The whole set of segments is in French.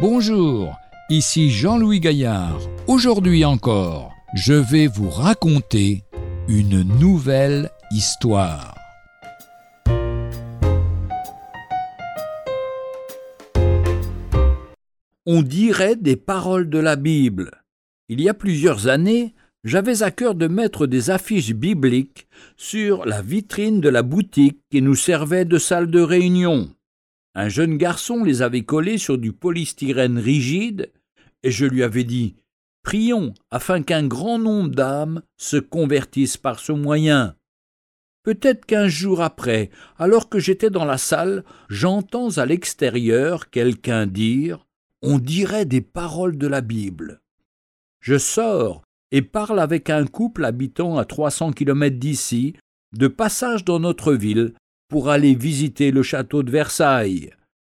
Bonjour, ici Jean-Louis Gaillard. Aujourd'hui encore, je vais vous raconter une nouvelle histoire. On dirait des paroles de la Bible. Il y a plusieurs années, j'avais à cœur de mettre des affiches bibliques sur la vitrine de la boutique qui nous servait de salle de réunion. Un jeune garçon les avait collés sur du polystyrène rigide, et je lui avais dit Prions afin qu'un grand nombre d'âmes se convertissent par ce moyen. Peut-être qu'un jour après, alors que j'étais dans la salle, j'entends à l'extérieur quelqu'un dire On dirait des paroles de la Bible. Je sors et parle avec un couple habitant à trois cents kilomètres d'ici, de passage dans notre ville, pour aller visiter le château de Versailles.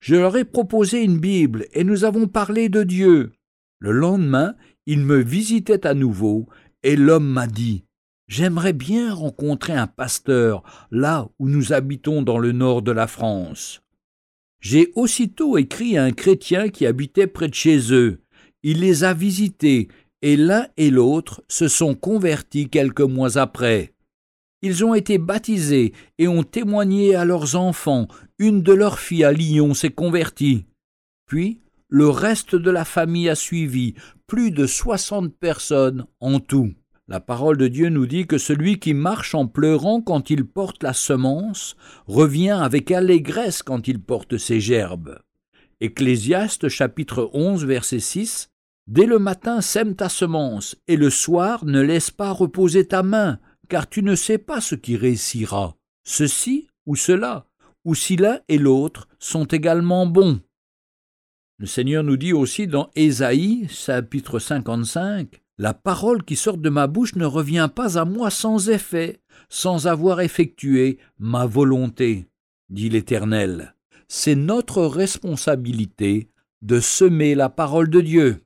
Je leur ai proposé une Bible et nous avons parlé de Dieu. Le lendemain, ils me visitaient à nouveau et l'homme m'a dit J'aimerais bien rencontrer un pasteur là où nous habitons dans le nord de la France. J'ai aussitôt écrit à un chrétien qui habitait près de chez eux. Il les a visités et l'un et l'autre se sont convertis quelques mois après. Ils ont été baptisés et ont témoigné à leurs enfants. Une de leurs filles à Lyon s'est convertie. Puis, le reste de la famille a suivi, plus de soixante personnes en tout. La parole de Dieu nous dit que celui qui marche en pleurant quand il porte la semence revient avec allégresse quand il porte ses gerbes. Ecclésiaste chapitre 11 verset 6 Dès le matin sème ta semence, et le soir ne laisse pas reposer ta main, car tu ne sais pas ce qui réussira, ceci ou cela, ou si l'un et l'autre sont également bons. Le Seigneur nous dit aussi dans Ésaïe, chapitre 55, La parole qui sort de ma bouche ne revient pas à moi sans effet, sans avoir effectué ma volonté, dit l'Éternel. C'est notre responsabilité de semer la parole de Dieu.